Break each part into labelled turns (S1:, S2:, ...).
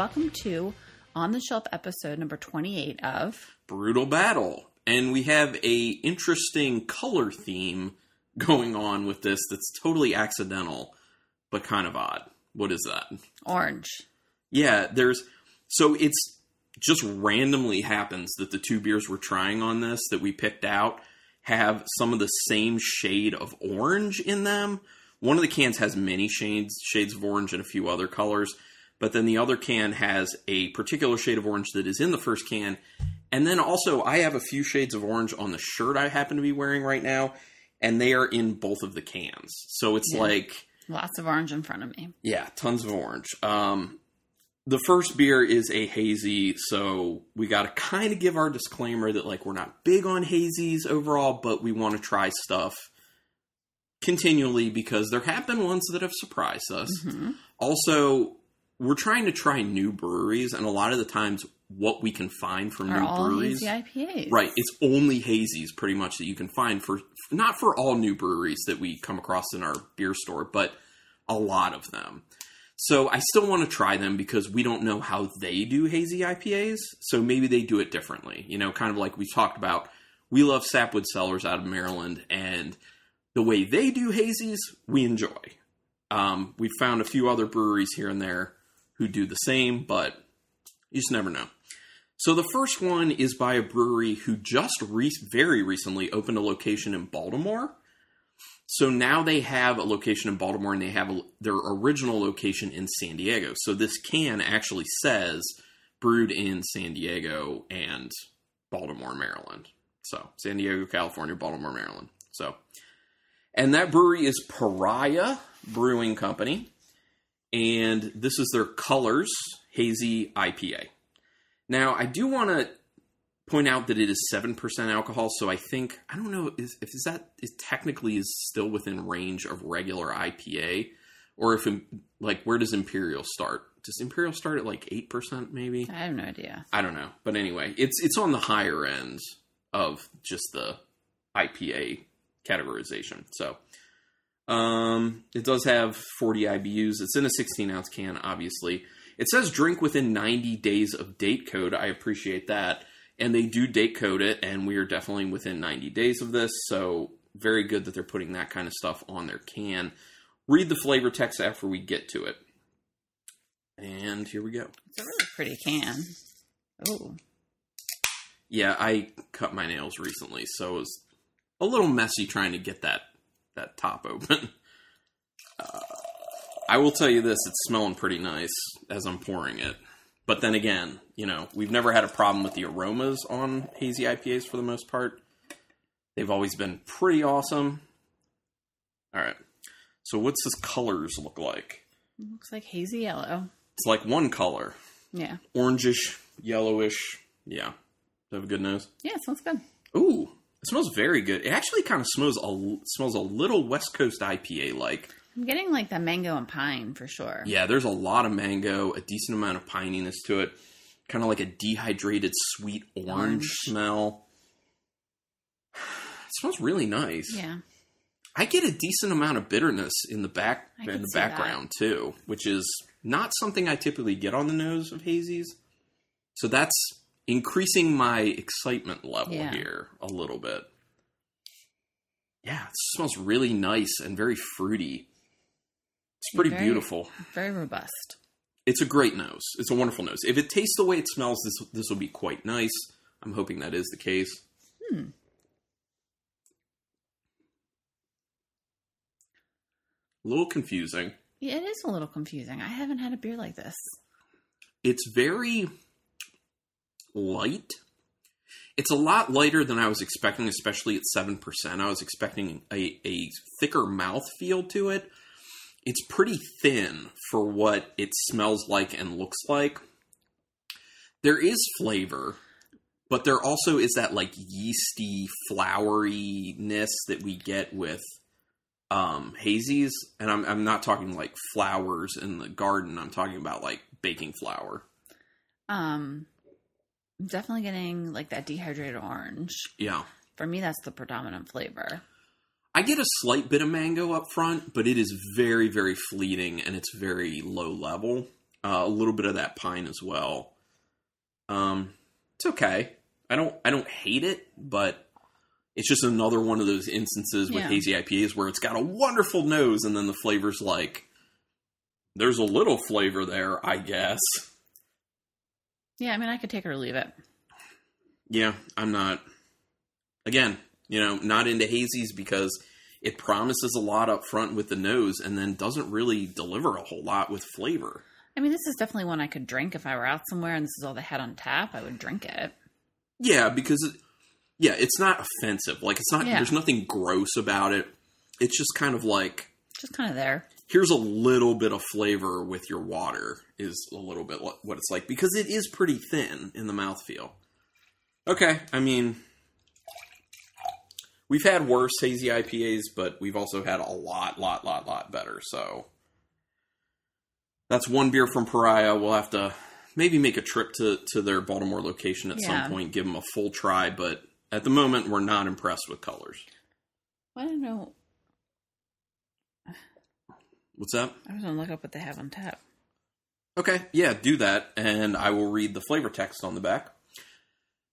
S1: welcome to On the Shelf episode number 28 of
S2: Brutal Battle. And we have a interesting color theme going on with this that's totally accidental, but kind of odd. What is that?
S1: Orange.
S2: Yeah, there's so it's just randomly happens that the two beers we're trying on this that we picked out have some of the same shade of orange in them. One of the cans has many shades shades of orange and a few other colors, but then the other can has a particular shade of orange that is in the first can. And then also I have a few shades of orange on the shirt I happen to be wearing right now, and they are in both of the cans. So it's
S1: Yeah.
S2: like
S1: Lots of orange in front of me.
S2: yeah, tons of orange. Um, the first beer is a hazy, so we got to kind of give our disclaimer that like we're not big on hazies overall, but we want to try stuff continually because there have been ones that have surprised us.
S1: hmm
S2: Also, we're trying to try new breweries, and a lot of the times, what we can find from
S1: Are
S2: new
S1: all
S2: breweries,
S1: hazy IPAs.
S2: Right. It's only hazies pretty much that you can find for not for all new breweries that we come across in our beer store, but a lot of them. So I still want to try them because we don't know how they do hazy IPAs. So maybe they do it differently. You know, kind of like we talked about. We love Sapwood Cellars out of Maryland, and the way they do hazies, we enjoy. Um, we've found a few other breweries here and there who do the same, but you just never know. So the first one is by a brewery who just re- very recently opened a location in Baltimore. So now they have a location in Baltimore and they have a, their original location in San Diego. So this can actually says brewed in San Diego and Baltimore, Maryland. So San Diego, California, Baltimore, Maryland. So and that brewery is Pariah Brewing Company and this is their Colors Hazy IPA. Now, I do want to point out that it is seven percent alcohol, so I think I don't know is, if is that is technically is still within range of regular IPA, or if like where does Imperial start? Does Imperial start at like eight percent maybe?
S1: I have no idea.
S2: I don't know, but anyway, it's it's on the higher end of just the IPA categorization. So, um, it does have 40 IBUs. It's in a 16 ounce can, obviously. It says drink within 90 days of date code. I appreciate that, and they do date code it, and we are definitely within 90 days of this. So, very good that they're putting that kind of stuff on their can. Read the flavor text after we get to it. And here we go.
S1: It's a really pretty can. Oh,
S2: Yeah, I cut my nails recently, so it was a little messy trying to get that that top open. Uh, I will tell you this: it's smelling pretty nice as I'm pouring it. But then again, you know, we've never had a problem with the aromas on hazy IPAs for the most part. They've always been pretty awesome. All right, so what's this colors look like?
S1: looks like hazy yellow.
S2: It's like one color,
S1: Yeah.
S2: orangish, yellowish. Yeah, Does it have a good nose.
S1: Yeah, it smells good.
S2: Ooh, it smells very good. It actually kind of smells a smells a little West Coast IPA like.
S1: I'm getting like the mango and pine for sure.
S2: Yeah, there's a lot of mango, a decent amount of pininess to it. Kind of like a dehydrated sweet orange,
S1: Orange.
S2: smell. It smells really nice.
S1: Yeah.
S2: I get a decent amount of bitterness in the back
S1: I
S2: in the
S1: see that.
S2: background too, which is not something I typically get on the nose of hazies. So that's increasing my excitement level
S1: Yeah.
S2: here a little bit. Yeah, it smells really nice and very fruity. It's pretty
S1: Very-
S2: beautiful.
S1: Very robust.
S2: It's a great nose. It's a wonderful nose. If it tastes the way it smells, this this will be quite nice. I'm hoping that is the case.
S1: Hmm.
S2: A little confusing.
S1: Yeah, it is a little confusing. I haven't had a beer like this.
S2: it's very light. It's a lot lighter than I was expecting, especially at seven percent. I was expecting a, a thicker mouth feel to it. It's pretty thin for what it smells like and looks like. There is flavor, but there also is that like yeasty flouryness that we get with um hazies and I'm I'm not talking like flowers in the garden. I'm talking about like baking flour.
S1: Um, I'm definitely getting like that dehydrated orange.
S2: Yeah.
S1: For me, that's the predominant flavor.
S2: I get a slight bit of mango up front, but it is very, very fleeting and it's very low level. Uh, a little bit of that pine as well. Um, it's okay. I don't I don't hate it, but it's just another one of those instances with
S1: Yeah.
S2: hazy IPAs where it's got a wonderful nose and then the flavor's like there's a little flavor there, I guess.
S1: Yeah, I mean, I could take or leave it.
S2: Yeah, I'm not. Again, you know, not into hazies because it promises a lot up front with the nose and then doesn't really deliver a whole lot with flavor.
S1: I mean, this is definitely one I could drink if I were out somewhere and this is all they had on tap. I would drink it.
S2: Yeah, because it, yeah, it's not offensive. Like it's not.
S1: Yeah.
S2: There's nothing gross about it. It's just kind of like
S1: Just kind of there.
S2: Here's a little bit of flavor with your water is a little bit what it's like because it is pretty thin in the mouthfeel. Okay, I mean, we've had worse hazy IPAs, but we've also had a lot, lot, lot, lot better. So that's one beer from Pariah. We'll have to maybe make a trip to to their Baltimore location at
S1: Yeah.
S2: some point, give them a full try. But at the moment, we're not impressed with colors.
S1: I don't know.
S2: What's up?
S1: I was going to look up what they have on tap.
S2: Okay, yeah, do that, and I will read the flavor text on the back.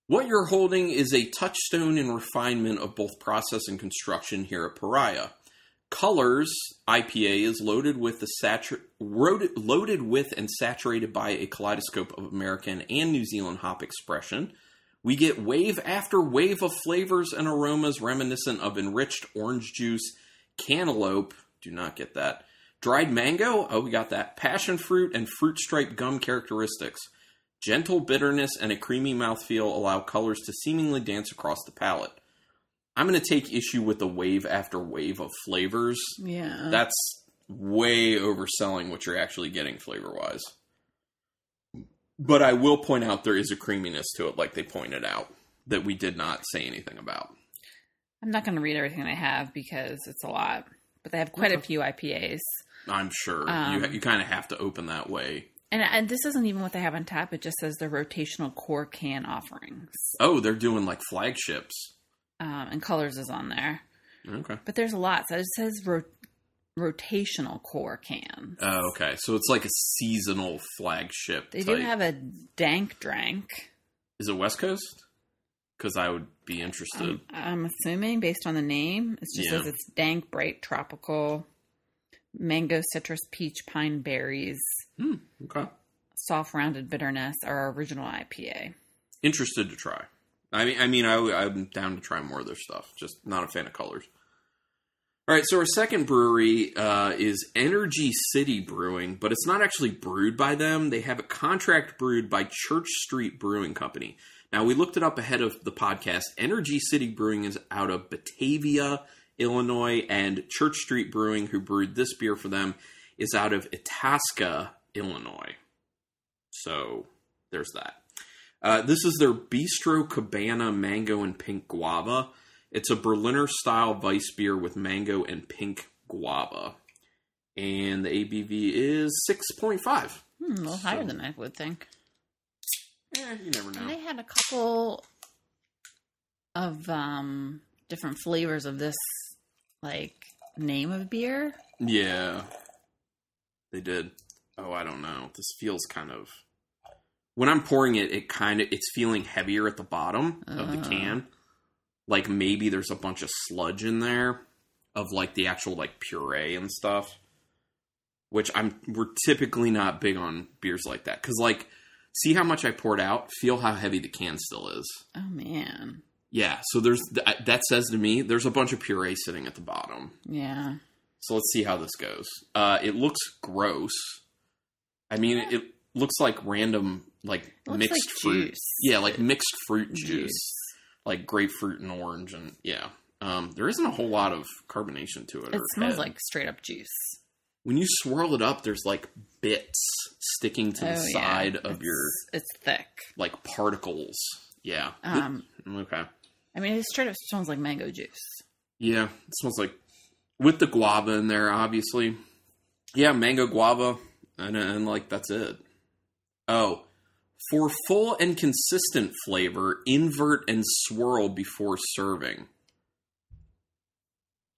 S2: What you're holding is a touchstone in refinement of both process and construction here at Pariah. Colors IPA is loaded with the satur- loaded, loaded with and saturated by a kaleidoscope of American and New Zealand hop expression. We get wave after wave of flavors and aromas reminiscent of enriched orange juice, cantaloupe, do not get that, dried mango, oh, we got that, passion fruit, and fruit stripe gum characteristics. Gentle bitterness and a creamy mouthfeel allow colors to seemingly dance across the palate. I'm going to take issue with the wave after wave of flavors.
S1: Yeah.
S2: That's way overselling what you're actually getting flavor wise. But I will point out there is a creaminess to it, like they pointed out, that we did not say anything about.
S1: I'm not going to read everything they have because it's a lot, but they have quite a few IPAs.
S2: I'm sure
S1: Um,
S2: you you kind of have to open that way.
S1: And, and this isn't even what they have on tap. It just says the rotational core can offerings.
S2: Oh, they're doing like flagships.
S1: Um, and colors is on there.
S2: Okay.
S1: But there's a lot. So it says ro- rotational core cans.
S2: Oh, okay. So it's like a seasonal flagship.
S1: They
S2: type.
S1: do have a dank drank.
S2: Is it West Coast? Because I would be interested.
S1: I'm, I'm assuming based on the name, it just
S2: Yeah.
S1: says it's dank, bright, tropical, mango, citrus, peach, pine, berries,
S2: Hmm, okay.
S1: soft, rounded bitterness. Our original IPA.
S2: Interested to try. I mean, I mean, I, I'm down to try more of their stuff. Just not a fan of colors. All right, so our second brewery uh, is Energy City Brewing, but it's not actually brewed by them. They have a contract brewed by Church Street Brewing Company. Now, we looked it up ahead of the podcast. Energy City Brewing is out of Batavia, Illinois, and Church Street Brewing, who brewed this beer for them, is out of Itasca, Illinois. So there's that. Uh, this is their Bistro Cabana Mango and Pink Guava. It's a Berliner style Weiss beer with mango and pink guava. And the ABV is 6.5.
S1: Hmm, a little higher than I would think.
S2: Eh, you never
S1: And
S2: know.
S1: they had a couple of um, different flavors of this, like name of beer.
S2: Yeah. They did. Oh, I don't know. This feels kind of. When I'm pouring it, it kind of it's feeling heavier at the bottom of the
S1: Uh.
S2: can. Like maybe there's a bunch of sludge in there of like the actual like puree and stuff. Which I'm we're typically not big on beers like that cuz like see how much I poured out, feel how heavy the can still is.
S1: Oh man,
S2: Yeah, so there's that, that says to me there's a bunch of puree sitting at the bottom.
S1: yeah.
S2: So let's see how this goes. Uh, it looks gross. I mean, it, looks like random, like mixed
S1: like
S2: fruit.
S1: juice.
S2: Yeah, like mixed fruit juice,
S1: Juice.
S2: like grapefruit and orange, and yeah. Um, there isn't a whole lot of carbonation to it.
S1: It smells
S2: head.
S1: like straight up juice.
S2: when you swirl it up. There's like bits sticking to the
S1: Oh, yeah.
S2: side of
S1: It's-
S2: your
S1: It's thick.
S2: like particles. Yeah.
S1: Um,
S2: okay.
S1: I mean, it straight up smells like mango juice.
S2: Yeah, it smells like with the guava in there, obviously. Yeah, mango guava, and, and like that's it. Oh, for full and consistent flavor, invert and swirl before serving.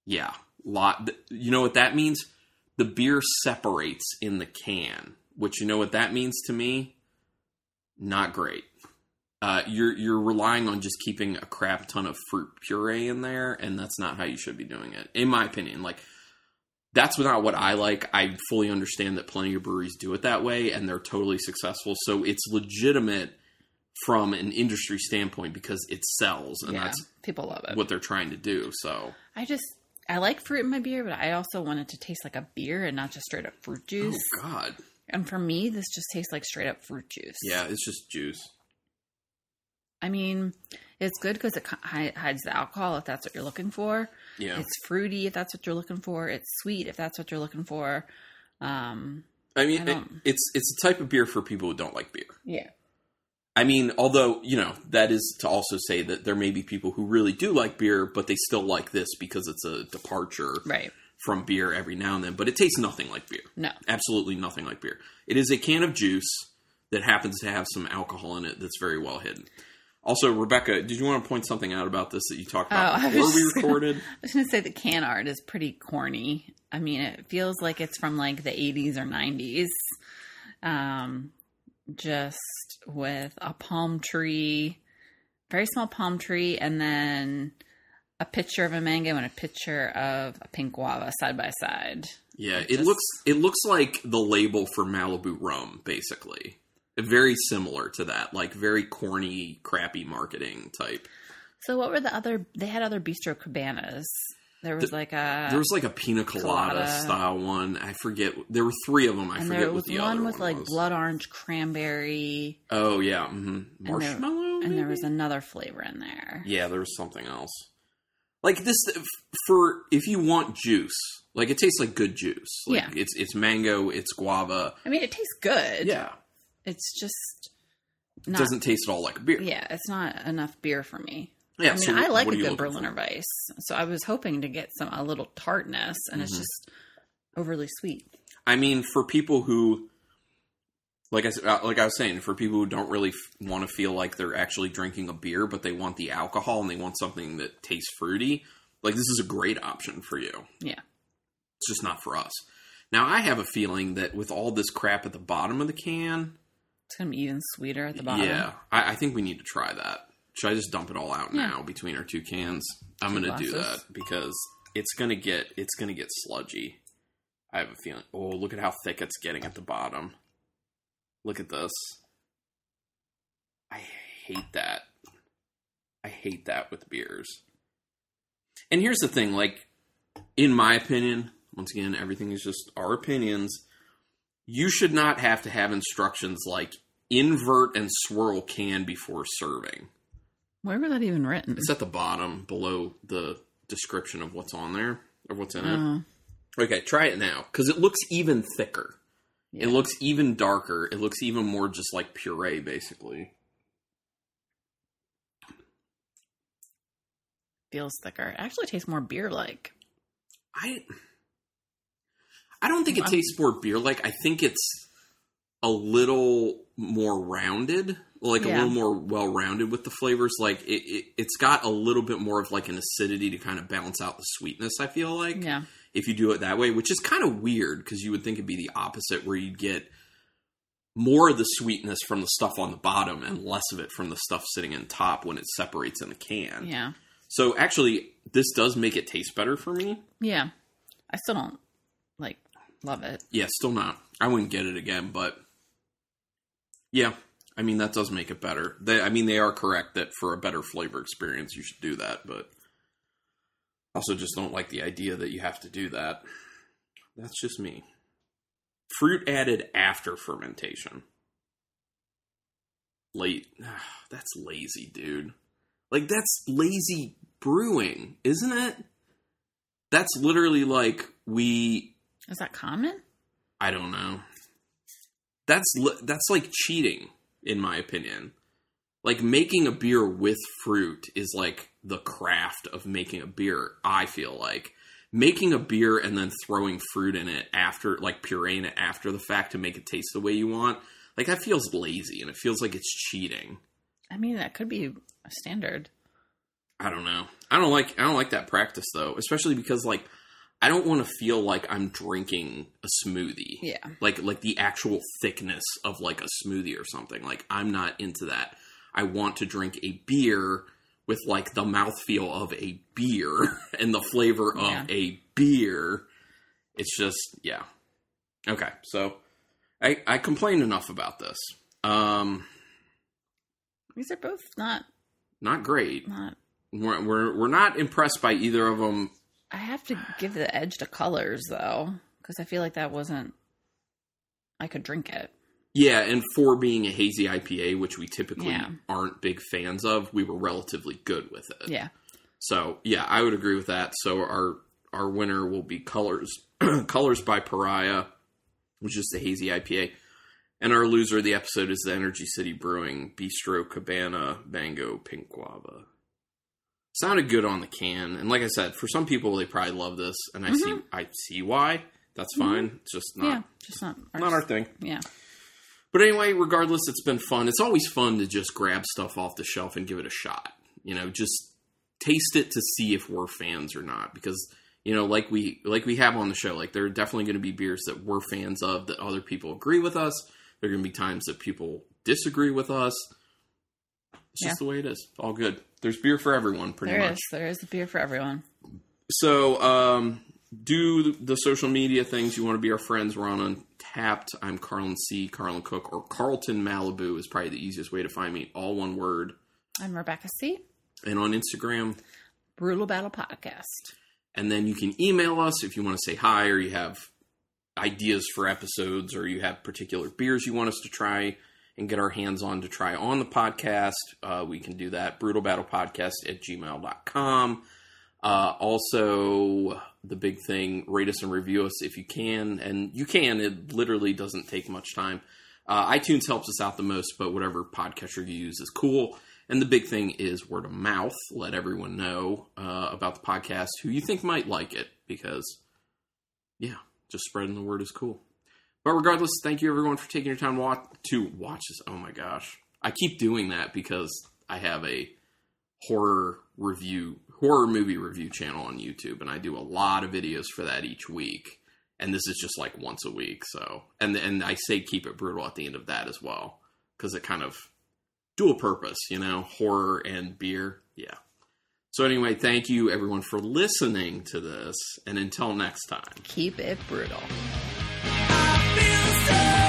S2: Yeah, lot. You know what that means? The beer separates in the can which you know what that means to me? Not great. Uh, you're you're relying on just keeping a crap ton of fruit puree in there, and that's not how you should be doing it, in my opinion. Like that's not what I like. I fully understand that plenty of breweries do it that way, and they're totally successful. So it's legitimate from an industry standpoint because it sells, and
S1: yeah,
S2: that's
S1: people love it.
S2: what they're trying to do. So
S1: I just I like fruit in my beer, but I also want it to taste like a beer and not just straight up fruit juice.
S2: oh god,
S1: And for me, this just tastes like straight up fruit juice.
S2: yeah, it's just juice.
S1: I mean, it's good because it hides the alcohol if that's what you're looking for.
S2: Yeah,
S1: It's fruity if that's what you're looking for. It's sweet if that's what you're looking for. Um,
S2: I mean,
S1: I
S2: it, it's it's a type of beer for people who don't like beer.
S1: yeah.
S2: I mean, although you know that is to also say that there may be people who really do like beer, but they still like this because it's a departure
S1: Right.
S2: from beer every now and then. But it tastes nothing like beer.
S1: No.
S2: Absolutely nothing like beer. It is a can of juice that happens to have some alcohol in it that's very well hidden. Also, Rebecca, did you want to point something out about this that you talked about
S1: Oh,
S2: before we
S1: just gonna-
S2: recorded?
S1: I was going to say the can art is pretty corny. I mean, it feels like it's from like the 80s or 90s. Um, just with a palm tree, very small palm tree, and then a picture of a mango and a picture of a pink guava side by side.
S2: Yeah, it
S1: Just-
S2: looks it looks like the label for Malibu rum, basically. Very similar to that, like very corny, crappy marketing type.
S1: So, what were the other? They had other bistro cabanas. There was like a.
S2: There was like a pina colada,
S1: colada.
S2: style one. I forget. There were three of them. I
S1: and
S2: forget
S1: there
S2: what
S1: was
S2: the
S1: one
S2: other
S1: with
S2: one
S1: like
S2: was.
S1: blood orange cranberry,
S2: Oh yeah, mm-hmm.
S1: And there-
S2: marshmallow.
S1: and there was another flavor in there.
S2: yeah, there was something else. Like this for if you want juice, like it tastes like good juice. Like
S1: Yeah.
S2: it's it's mango, it's guava.
S1: I mean, it tastes good.
S2: Yeah,
S1: It's just
S2: it doesn't taste at all like beer.
S1: yeah, it's not enough beer for me.
S2: Yeah,
S1: I mean,
S2: so
S1: I like a good Berliner
S2: for?
S1: Weiss, so I was hoping to get some a little tartness, and it's
S2: Mhm.
S1: just overly sweet.
S2: I mean, for people who, like I said, uh, like I was saying, for people who don't really f- want to feel like they're actually drinking a beer, but they want the alcohol and they want something that tastes fruity, like this is a great option for you.
S1: Yeah.
S2: It's just not for us. Now, I have a feeling that with all this crap at the bottom of the can,
S1: It's gonna be even sweeter at the bottom.
S2: yeah, I, I think we need to try that. Should I just dump it all out
S1: Yeah.
S2: now between our two cans? I'm
S1: Two
S2: gonna do that because it's gonna get it's gonna get sludgy. I have a feeling. Oh, look at how thick it's getting at the bottom. Look at this. I hate that. I hate that with beers. And here's the thing, like in my opinion, once again, everything is just our opinions. You should not have to have instructions like invert and swirl can before serving.
S1: Where was that even written?
S2: It's at the bottom below the description of what's on there or what's in it.
S1: Oh,
S2: Okay, try it now because it looks even thicker.
S1: yeah.
S2: It looks even darker. It looks even more just like puree, basically.
S1: feels thicker. It actually tastes more beer like.
S2: I I don't think it tastes more beer like. I think it's a little more rounded, like a little more well rounded with the flavors. Like it, it, it's got a little bit more of like an acidity to kind of balance out the sweetness. I feel like
S1: Yeah.
S2: if you do it that way, which is kind of weird because you would think it'd be the opposite, where you'd get more of the sweetness from the stuff on the bottom and less of it from the stuff sitting in top when it separates in the can.
S1: Yeah.
S2: So actually, this does make it taste better for me.
S1: Yeah. I still don't like love it.
S2: Yeah, still not. I wouldn't get it again, but yeah, I mean that does make it better. They, I mean, they are correct that for a better flavor experience, you should do that, but also just don't like the idea that you have to do that. That's just me. Fruit added after fermentation. Late. That's lazy, dude. Like that's lazy brewing, isn't it? That's literally like we
S1: Is that common?
S2: I don't know. That's li- that's like cheating, in my opinion. Like making a beer with fruit is like the craft of making a beer. I feel like making a beer and then throwing fruit in it after, like pureeing it after the fact to make it taste the way you want. Like that feels lazy, and it feels like it's cheating.
S1: I mean, that could be a standard.
S2: I don't know. I don't like I don't like that practice though, especially because like I don't want to feel like I'm drinking a smoothie.
S1: Yeah.
S2: Like like the actual thickness of like a smoothie or something. Like I'm not into that. I want to drink a beer with like the mouthfeel of a beer and the flavor of
S1: Yeah.
S2: a beer. It's just yeah. Okay, so I I complained enough about this. Um
S1: These are both not
S2: not great.
S1: not.
S2: We're we're, we're not impressed by either of them.
S1: I have to give the edge to colors though, because I feel like that wasn't. I could drink it.
S2: Yeah, and for being a hazy IPA, which we typically
S1: Yeah.
S2: aren't big fans of, we were relatively good with it.
S1: Yeah.
S2: So yeah, I would agree with that. So our our winner will be Colors Colors by Pariah, which is the hazy IPA. And our loser of the episode is the Energy City Brewing Bistro Cabana Mango Pink Guava. Sounded good on the can, and like I said, for some people they probably love this, and I see mm-hmm. I see why. That's mm-hmm. fine. It's just not
S1: yeah. Just not. Our,
S2: not our thing.
S1: Yeah.
S2: But anyway, regardless, it's been fun. It's always fun to just grab stuff off the shelf and give it a shot. You know, just taste it to see if we're fans or not. Because you know, like we like we have on the show, like there are definitely going to be beers that we're fans of that other people agree with us. There are going to be times that people disagree with us. It's just
S1: Yeah.
S2: the way it is. All good. There's beer for everyone, pretty
S1: There
S2: much.
S1: is. There is a beer for everyone.
S2: So, um, do the social media things. You want to be our friends. We're on Untappd. I'm Carlin C. Carlin Cook, or Carlton Malibu is probably the easiest way to find me. All one word.
S1: I'm Rebecca C.
S2: And on Instagram.
S1: Brutal Battle Podcast.
S2: And then you can email us if you want to say hi or you have ideas for episodes or you have particular beers you want us to try and get our hands on to try on the podcast. Uh, we can do that. Brutal Battle Podcast at gmail.com. Uh, also, the big thing, rate us and review us if you can. And you can, it literally doesn't take much time. Uh, iTunes helps us out the most, but whatever podcatcher you use is cool. And the big thing is word of mouth. Let everyone know uh, about the podcast who you think might like it because, yeah, just spreading the word is cool. But regardless, thank you everyone for taking your time to watch this. Oh my gosh. I keep doing that because I have a horror review, horror movie review channel on YouTube, and I do a lot of videos for that each week. And this is just like once a week, so and and I say keep it brutal at the end of that as well because it kind of dual purpose, you know, horror and beer. Yeah. So anyway, thank you everyone for listening to this, and until next time.
S1: Keep it brutal.
S3: So